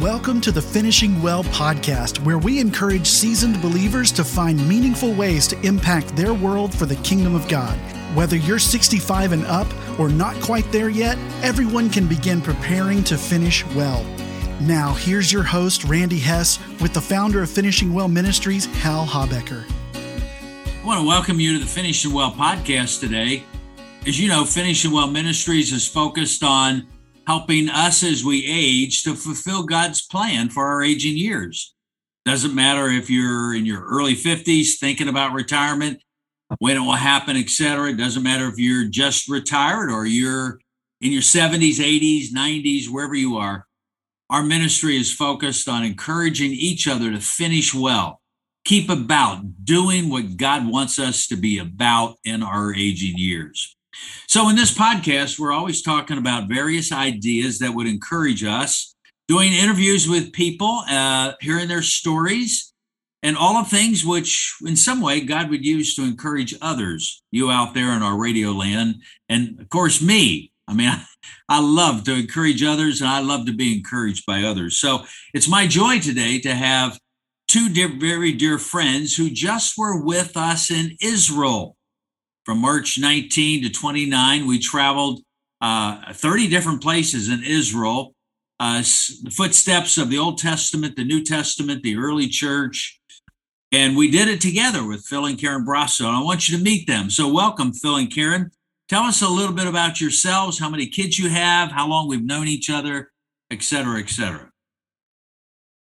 Welcome to the Finishing Well podcast, where we encourage seasoned believers to find meaningful ways to impact their world for the kingdom of God. Whether you're 65 and up or not quite there yet, everyone can begin preparing to finish well. Now, here's your host, Randy Hess, with the founder of Finishing Well Ministries, Hal Habecker. I want to welcome you to the Finishing Well podcast today. As you know, Finishing Well Ministries is focused on helping us as we age to fulfill God's plan for our aging years. Doesn't matter if you're in your early 50s thinking about retirement, when it will happen, etc. It doesn't matter if you're just retired or you're in your 70s, 80s, 90s, wherever you are. Our ministry is focused on encouraging each other to finish well, keep about doing what God wants us to be about in our aging years. So, in this podcast, we're always talking about various ideas that would encourage us, doing interviews with people, uh, hearing their stories, and all of things which, in some way, God would use to encourage others, you out there in our radio land, and of course, me. I mean, I, love to encourage others, and I love to be encouraged by others. So, it's my joy today to have two dear, very dear friends who just were with us in Israel from March 19 to 29. We traveled uh, 30 different places in Israel, uh, the footsteps of the Old Testament, the New Testament, the early church. And we did it together with Phil and Karen Brosseau. And I want you to meet them. So, welcome, Phil and Karen. Tell us a little bit about yourselves, how many kids you have, how long we've known each other, et cetera, et cetera.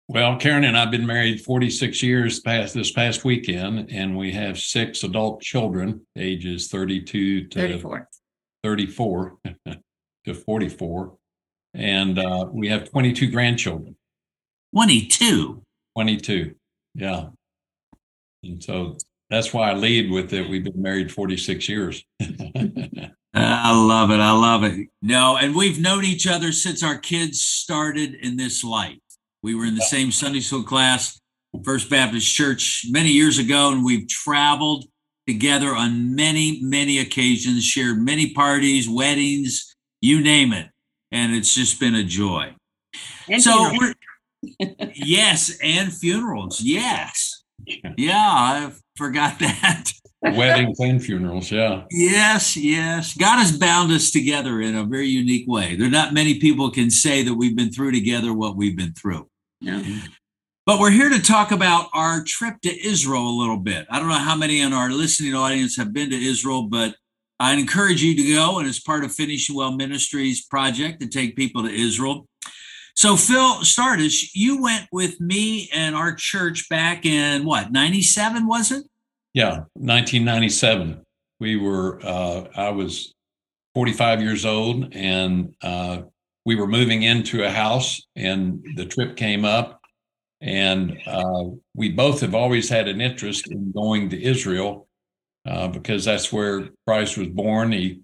Well, Karen and I've been married 46 years past this past weekend, and we have six adult children, ages 32 to 34, 34 to 44. And uh, we have 22 grandchildren. 22? 22, yeah. And so that's why I lead with it. We've been married 46 years. I love it. I love it. No, and we've known each other since our kids started in this life. We were in the same Sunday school class, First Baptist Church, many years ago, and we've traveled together on many, many occasions, shared many parties, weddings, you name it. And it's just been a joy. And so, yes, and funerals. Yes. Yeah, I forgot that. Weddings and funerals, yeah. Yes, yes. God has bound us together in a very unique way. There are not many people can say that we've been through together what we've been through. No. But we're here to talk about our trip to Israel a little bit. I don't know how many in our listening audience have been to Israel, but I encourage you to go and as part of Finishing Well Ministries project to take people to Israel. So, Phil Stardust, you went with me and our church back in what, 97, was it? Yeah, 1997. We were, uh, I was 45 years old and uh, we were moving into a house and the trip came up. And uh, we both have always had an interest in going to israel uh, because that's where christ was born. He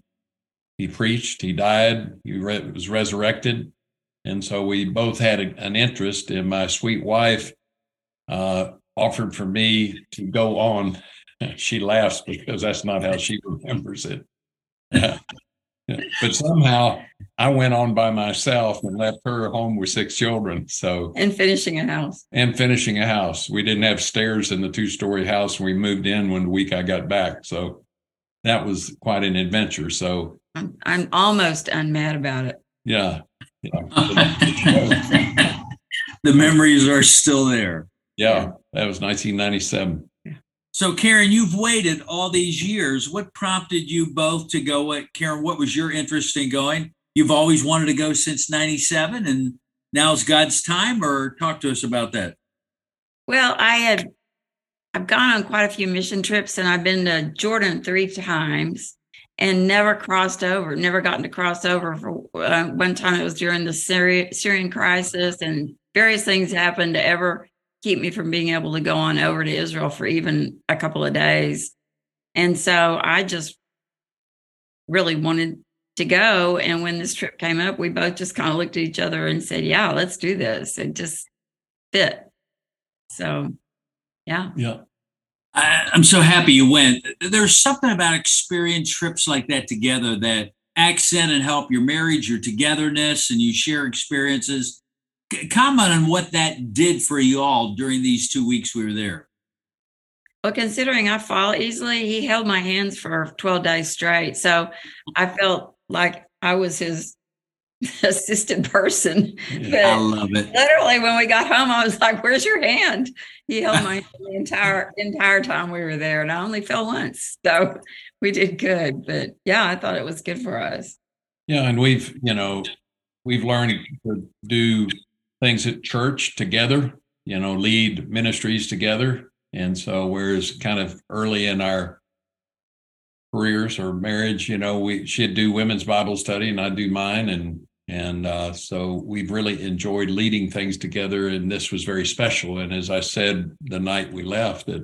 he preached he died he re- was resurrected. And so we both had a, an interest and my sweet wife uh, offered for me to go on. She laughs because that's not how she remembers it but somehow I went on by myself and left her home with six children. So and finishing a house and finishing a house. We didn't have stairs in the two story house. We moved in when the week I got back. So that was quite an adventure. So I'm, I'm almost unmad about it. Yeah. yeah. the memories are still there. Yeah, that was 1997. So, Karen, you've waited all these years. What prompted you both to go? Karen, what was your interest in going? You've always wanted to go since 97 and now's God's time, or talk to us about that. Well, I had, I've gone on quite a few mission trips and I've been to Jordan three times and never crossed over, never gotten to cross over. For uh, one time, it was during the Syria, Syrian crisis and various things happened to ever keep me from being able to go on over to Israel for even a couple of days. And so I just really wanted to go. And when this trip came up, we both just kind of looked at each other and said, Yeah, let's do this. It just fit. So, yeah. Yeah. I, I'm so happy you went. There's something about experience trips like that together that accent and help your marriage, your togetherness, and you share experiences comment on what that did for you all during these two weeks we were there. Well, considering I fall easily, he held my hands for 12 days straight. So I felt like I was his assistant person. But I love it. Literally, when we got home, I was like, "Where's your hand?" He held my hand the entire entire time we were there, and I only fell once, so we did good. But yeah, I thought it was good for us. Yeah, and we've you know we've learned to do things at church together. You know, lead ministries together, and so whereas kind of early in our careers or marriage, you know, we she'd do women's Bible study and I'd do mine, and and uh, so we've really enjoyed leading things together, and this was very special. And as I said the night we left, it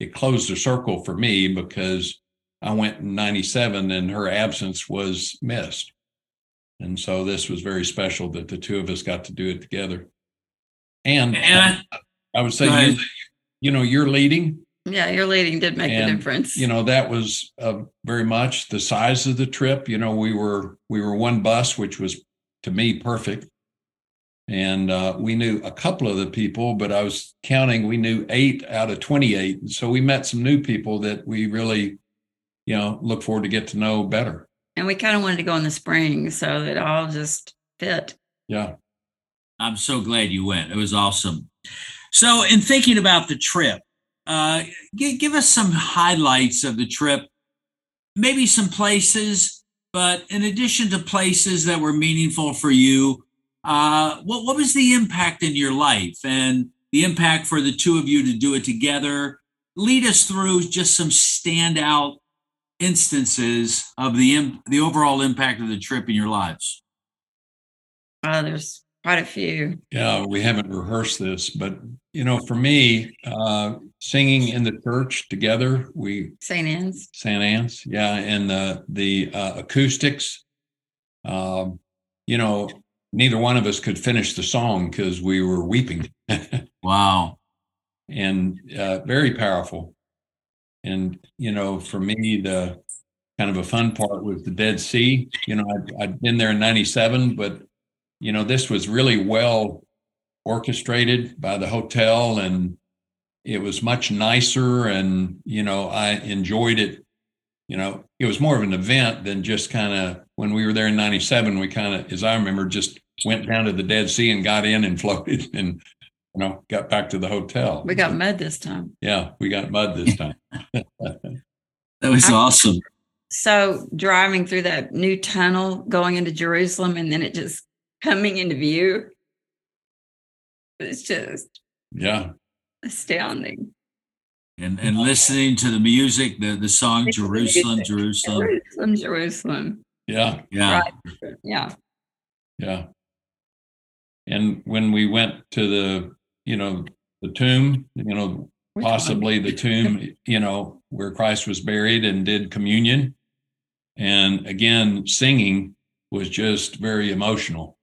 it closed the circle for me because I went in '97, and her absence was missed, and so this was very special that the two of us got to do it together. And, and I, I, would say, you, you know, you're leading, yeah, your leading did make and, a difference. You know, that was uh, very much the size of the trip. You know, we were we were one bus, which was to me perfect. And uh, we knew a couple of the people, but I was counting, we knew eight out of 28. and So we met some new people that we really, you know, look forward to get to know better. And we kind of wanted to go in the spring so that all just fit. Yeah. I'm so glad you went. It was awesome. So, in thinking about the trip, uh, give, give us some highlights of the trip, maybe some places but in addition to places that were meaningful for you, uh, what, what was the impact in your life and the impact for the two of you to do it together? Lead us through just some standout instances of the the overall impact of the trip in your lives. Uh, there's quite a few. Yeah, we haven't rehearsed this, but you know, for me, uh, singing in the church together, we St. Anne's, St. Anne's, yeah, and the the uh, acoustics. Um, you know, neither one of us could finish the song because we were weeping. wow, and uh, very powerful. And you know, for me, the kind of a fun part was the Dead Sea. You know, I'd, I'd been there in '97, but you know, this was really well orchestrated by the hotel and it was much nicer and you know i enjoyed it you know it was more of an event than just kind of when we were there in 97 we kind of as i remember just went down to the dead sea and got in and floated and you know got back to the hotel we got mud this time yeah we got mud this time that was awesome so driving through that new tunnel going into jerusalem and then it just coming into view. It's just yeah astounding. And and listening to the music, the the song Jerusalem, Jerusalem, Jerusalem, Jerusalem. Yeah, yeah, right. yeah, yeah. And when we went to the, you know, the tomb, you know, possibly the tomb, you know, where Christ was buried and did communion. And again, singing was just very emotional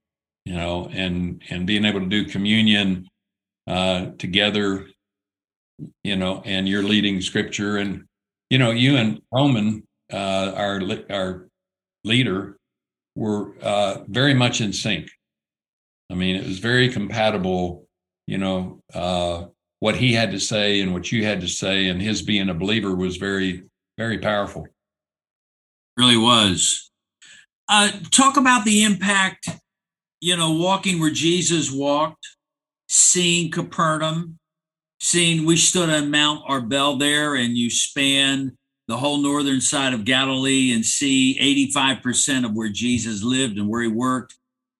you know, and and being able to do communion uh, together, you know, and you're leading scripture, and you know, you and Roman, uh, our our leader, were uh, very much in sync. I mean, it was very compatible. You know, uh, what he had to say and what you had to say, and his being a believer was very, very powerful. Really was. Uh, talk about the impact you know, walking where Jesus walked, seeing Capernaum, seeing we stood on Mount Arbel there, and you span the whole northern side of Galilee and see 85% of where Jesus lived and where he worked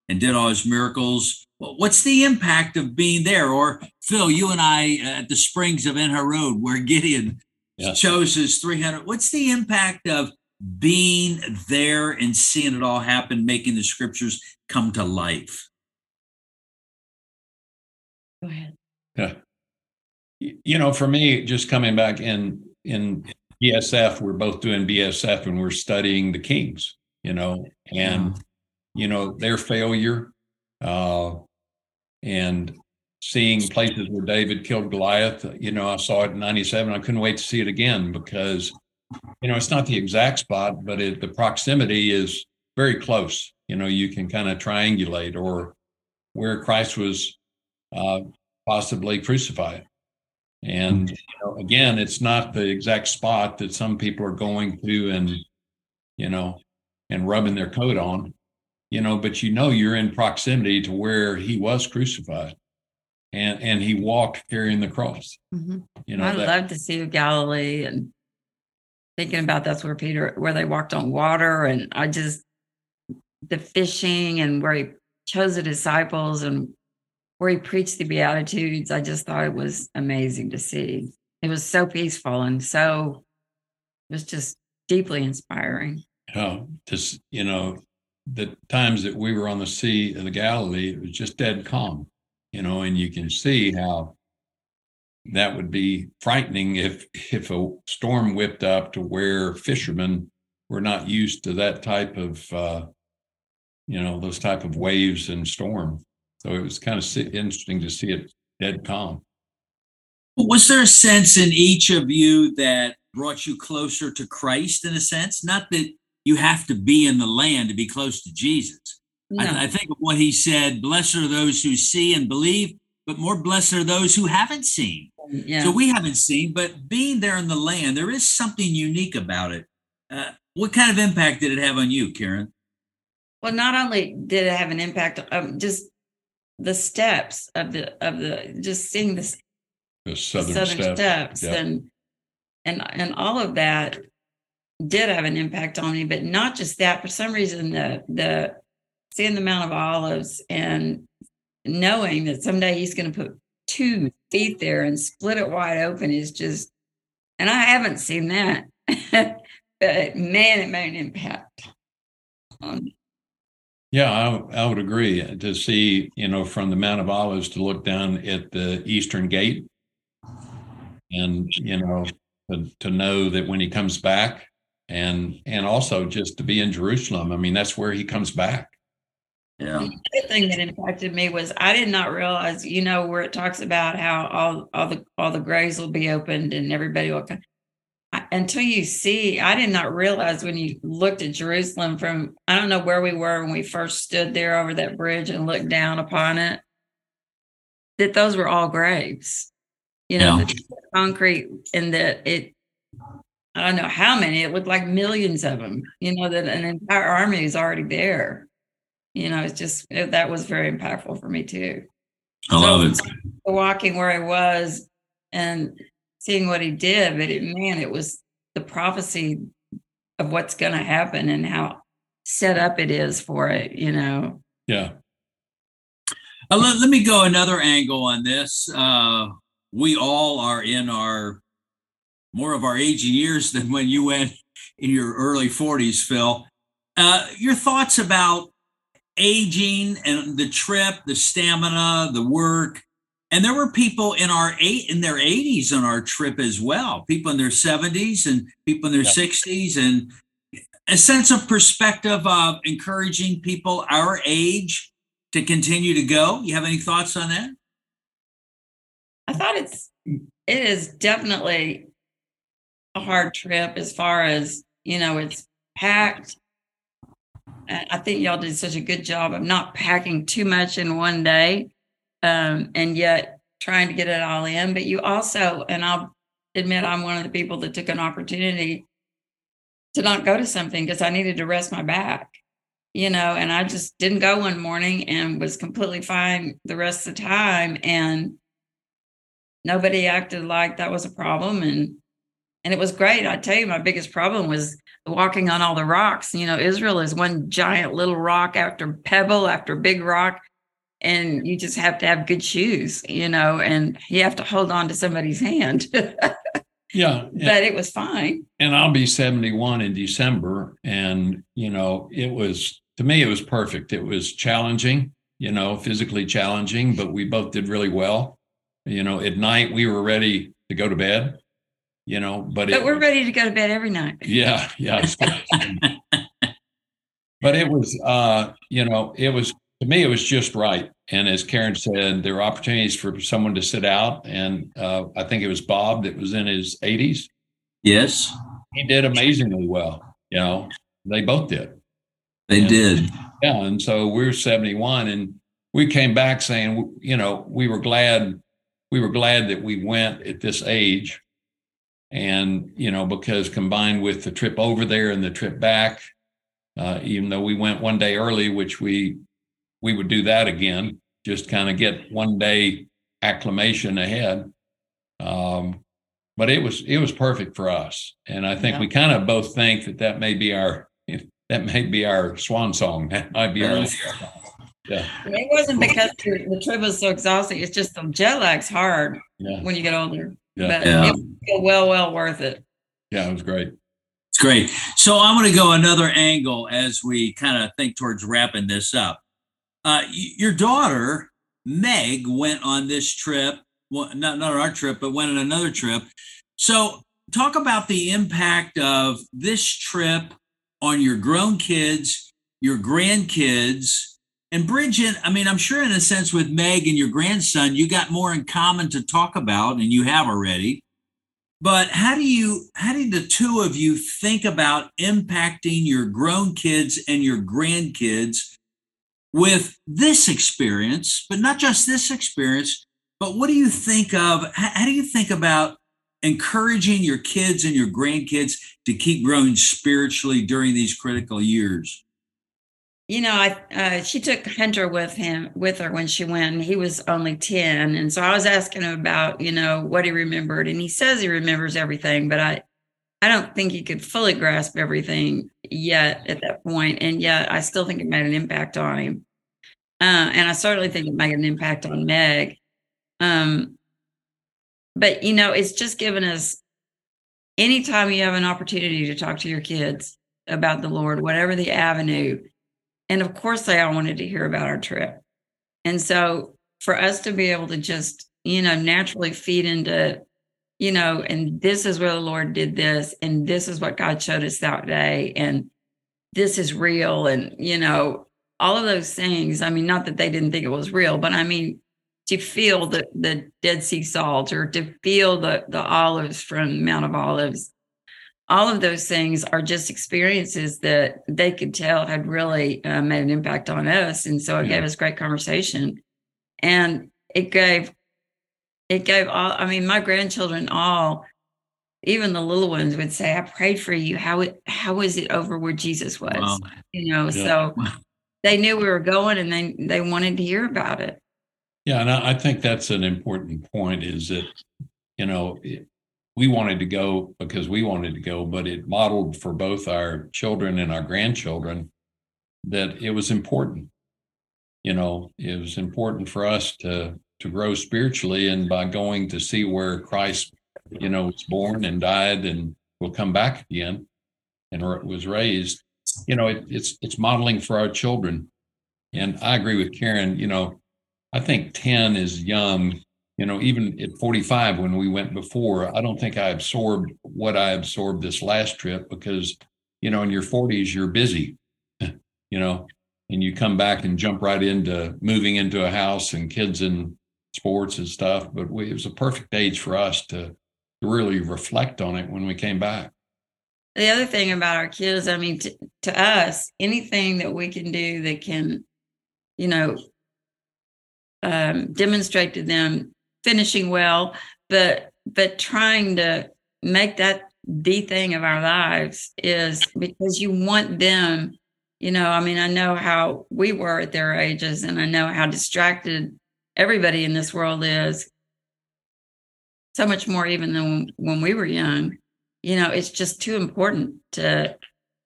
and did all his miracles. What's the impact of being there? Or Phil, you and I uh, at the springs of En Harod, where Gideon yeah. chose his 300. What's the impact of being there and seeing it all happen, making the scriptures come to life. Go ahead. Yeah. You know, for me, just coming back in in BSF, we're both doing BSF and we're studying the Kings, you know, and you know, their failure, uh, and seeing places where David killed Goliath. You know, I saw it in '97. I couldn't wait to see it again because you know, it's not the exact spot, but it, the proximity is very close. You know, you can kind of triangulate or, where Christ was uh, possibly crucified. And you know, again, it's not the exact spot that some people are going to and, you know, and rubbing their coat on, you know, but you know you're in proximity to where he was crucified. And and he walked carrying the cross. Mm-hmm. You know, I'd that- love to see Galilee and thinking about that's where Peter, where they walked on water. And I just, the fishing and where he chose the disciples and where he preached the Beatitudes, I just thought it was amazing to see. It was so peaceful and so, it was just deeply inspiring. Oh, just you know, the times that we were on the Sea of the Galilee, it was just dead calm, you know, and you can see how that would be frightening if if a storm whipped up to where fishermen were not used to that type of uh you know those type of waves and storm so it was kind of interesting to see it dead calm Was there a sense in each of you that brought you closer to Christ in a sense? Not that you have to be in the land to be close to Jesus. No. I, I think of what he said blessed are those who see and believe, but more blessed are those who haven't seen. yeah. So we haven't seen, but being there in the land, there is something unique about it. Uh, what kind of impact did it have on you, Karen? Well, not only did it have an impact, um, just the steps of the of the just seeing the, the the southern, southern step steps yeah. and and and all of that did have an impact on me. But not just that. For some reason, the the seeing the Mount of Olives and knowing that someday he's going to put two feet there and split it wide open is just. And I haven't seen that, but man, it made an impact. me. Yeah, I, I would agree. To see, you know, from the Mount of Olives to look down at the Eastern Gate, and you know, to, to know that when he comes back, and and also just to be in Jerusalem. I mean, that's where he comes back. Yeah. The other thing that impacted me was I did not realize, you know, where it talks about how all all the all the graves will be opened and everybody will come. I, until you see, I did not realize when you looked at Jerusalem from I don't know where we were when we first stood there over that bridge and looked down upon it, that those were all graves. You know, Yeah. the concrete and that it I don't know how many, it looked like millions of them, you know, that an entire army is already there you know, it's just it, that was very impactful for me too. I love it. Walking where I was and seeing what he did, but it man, it was the prophecy of what's going to happen and how set up it is for it. You know, Yeah, Uh, let, let me go another angle on this. Uh, we all are in our more of our aging years than when you went in your early 40s, Phil. Uh, your thoughts about aging and the trip, the stamina, the work. And there were people in our eight in their 80s on our trip as well. People in their 70s and people in their Yeah. 60s, and a sense of perspective of encouraging people our age to continue to go. You have any thoughts on that? I thought it's it is definitely a hard trip as far as you know it's packed. I think y'all did such a good job of not packing too much in one day, um, and yet trying to get it all in. But you also, and I'll admit, I'm one of the people that took an opportunity to not go to something because I needed to rest my back, you know, and I just didn't go one morning and was completely fine the rest of the time. And nobody acted like that was a problem and and it was great i tell you my biggest problem was walking on all the rocks you know israel is one giant little rock after pebble after big rock and you just have to have good shoes you know and you have to hold on to somebody's hand but yeah. But it was fine and I'll be 71 in December. And, you know, it was, to me, it was perfect. It was challenging, you know, physically challenging, but we both did really well. You know, at night we were ready to go to bed, you know, but, but it, we're ready to go to bed every night yeah, yeah. but it was, uh, you know, it was, to me, it was just right. And as Karen said, there were opportunities for someone to sit out. And uh, I think it was Bob that was in his 80s Yes, he did amazingly well. You know, they both did. they Yeah. did. Yeah, and so we're 71, and we came back saying, you know, we were glad, we were glad that we went at this age. And, you know, because combined with the trip over there and the trip back, uh, even though we went one day early, which we we would do that again, just kind of get one day acclimation ahead. Um, but it was it was perfect for us, and I think yeah. we kind of both think that that may be our that may be our swan song. That might be our. Yeah. It wasn't because the trip was so exhausting. It's just the jet lag's hard yeah. when you get older. Yeah. But yeah. it was well, well worth it. Yeah, it was great. It's great. So I'm going to go another angle as we kind of think towards wrapping this up. Uh, your daughter Meg went on this trip, well, not not our trip, but went on another trip. So talk about the impact of this trip on your grown kids, your grandkids, and Bridget. I mean, I'm sure in a sense with Meg and your grandson, you got more in common to talk about, and you have already. But how do you, how did the two of you think about impacting your grown kids and your grandkids with this experience, but not just this experience, but what do you think of? How, how do you think about encouraging your kids and your grandkids to keep growing spiritually during these critical years? You know, I uh, she took Hunter with him with her when she went. he was only ten, and so I was asking him about you know what he remembered, and he says he remembers everything, but I I don't think he could fully grasp everything yet at that point. and yet I still think it made an impact on him, uh, and I certainly think it made an impact on Meg. Um, but you know, it's just given us anytime you have an opportunity to talk to your kids about the Lord, whatever the avenue and of course, they all wanted to hear about our trip. And so for us to be able to just, you know, naturally feed into, you know, and this is where the Lord did this, and this is what God showed us that day, and this is real, and, you know, all of those things. I mean, not that they didn't think it was real, but I mean, to feel the, the Dead Sea salt or to feel the, the olives from Mount of Olives all of those things are just experiences that they could tell had really uh, made an impact on us and so it yeah. gave us great conversation and it gave it gave all i mean my grandchildren all even the little ones would say i prayed for you how it how was it over where jesus was wow. you know yeah. so they knew we were going and they they wanted to hear about it yeah and i think that's an important point is that you know we wanted to go because we wanted to go, but it modeled for both our children and our grandchildren that it was important. You know, it was important for us to to grow spiritually, and by going to see where Christ, you know, was born and died and will come back again, and was raised. You know, it, it's it's modeling for our children, and I agree with Karen. You know, I think ten is young you know, even at 45 when we went before, I don't think I absorbed what I absorbed this last trip because, you know, in your 40s, you're busy, you know, and you come back and jump right into moving into a house and kids and sports and stuff. But we, it was a perfect age for us to, really reflect on it when we came back. The other thing about our kids, I mean, to, to us, anything that we can do that can, you know, um, demonstrate to them finishing well, but but trying to make that the thing of our lives is because you want them you know i mean i know how we were at their ages and i know how distracted everybody in this world is. So much more even than when we were young. You know it's just too important to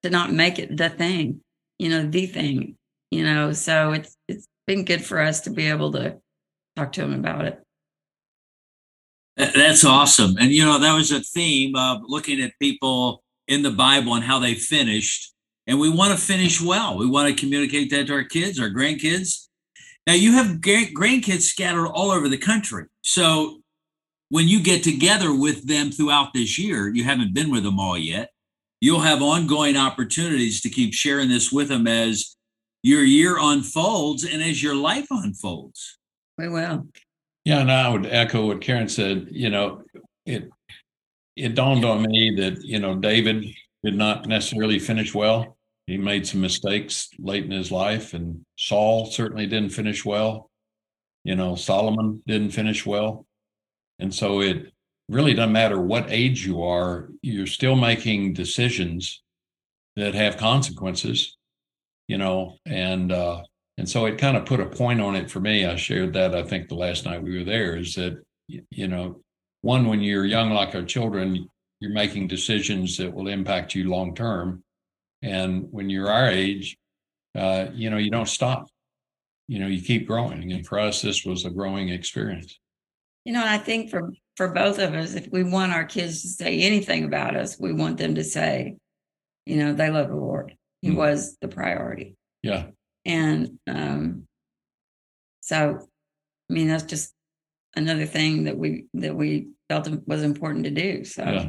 to not make it the thing you know the thing you know. So it's it's been good for us to be able to talk to them about it that's awesome. And, you know, that was a theme of looking at people in the Bible and how they finished. And we want to finish well. We want to communicate that to our kids, our grandkids. Now, you have grandkids scattered all over the country. So when you get together with them throughout this year, you haven't been with them all yet. You'll have ongoing opportunities to keep sharing this with them as your year unfolds and as your life unfolds. We will. Yeah, and I would echo what Karen said. You know, it it dawned on me that you know David did not necessarily finish well. he made some mistakes late in his life, and Saul certainly didn't finish well. You know, Solomon didn't finish well. And so it really doesn't matter what age you are, you're still making decisions that have consequences, you know, and uh and so it kind of put a point on it for me. I shared that I think the last night we were there is that you know, one when you're young like our children, you're making decisions that will impact you long term. And when you're our age, uh, you know, you don't stop. You know, you keep growing. And for us, this was a growing experience. You know, I think for for both of us, if we want our kids to say anything about us, we want them to say, you know, they love the Lord. He mm was the priority. Yeah. And um, so, I mean, that's just another thing that we that we felt was important to do. So, yeah.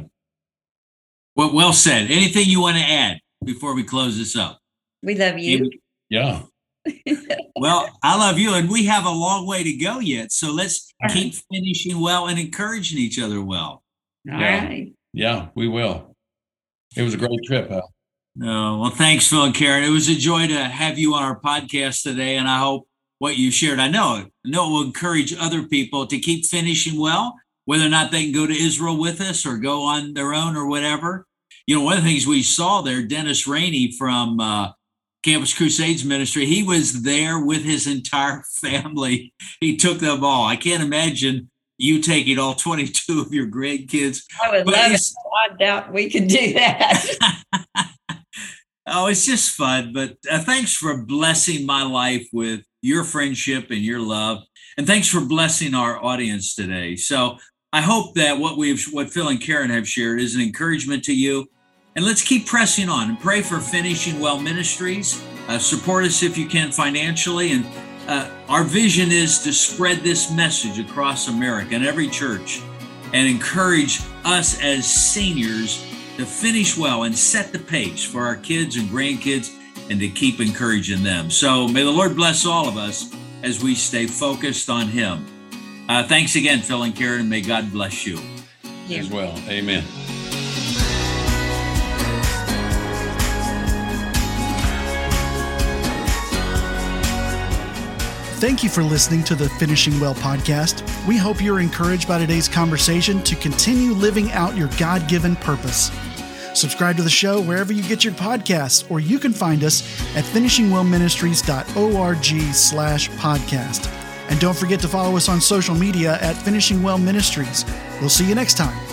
well, well said. Anything you want to add before we close this up? We love you. Yeah. well, I love you, and we have a long way to go yet. So let's keep finishing well and encouraging each other well. All yeah. Right. Yeah, we will. It was a great trip. Oh, well, thanks, Phil and Karen. It was a joy to have you on our podcast today, and I hope what you shared, I know, I know it will encourage other people to keep finishing well, whether or not they can go to Israel with us or go on their own or whatever. You know, one of the things we saw there, Dennis Rainey from uh, Campus Crusades Ministry, he was there with his entire family. He took them all. I can't imagine you taking all 22 of your grandkids. I would but love it. I doubt we could do that. oh, it's just fun. But uh, thanks for blessing my life with your friendship and your love. And thanks for blessing our audience today. So I hope that what we've, what Phil and Karen have shared is an encouragement to you. And let's keep pressing on and pray for Finishing Well Ministries. Uh, support us if you can financially. And uh, our vision is to spread this message across America and every church and encourage us as seniors to finish well and set the pace for our kids and grandkids and to keep encouraging them. So may the Lord bless all of us as we stay focused on Him. Uh, thanks again, Phil and Karen, may God bless you. As well. Amen. Thank you for listening to the Finishing Well podcast. We hope you're encouraged by today's conversation to continue living out your God given purpose. Subscribe to the show wherever you get your podcasts, or you can find us at finishingwellministries.org slash podcast. And don't forget to follow us on social media at Finishing Well Ministries. We'll see you next time.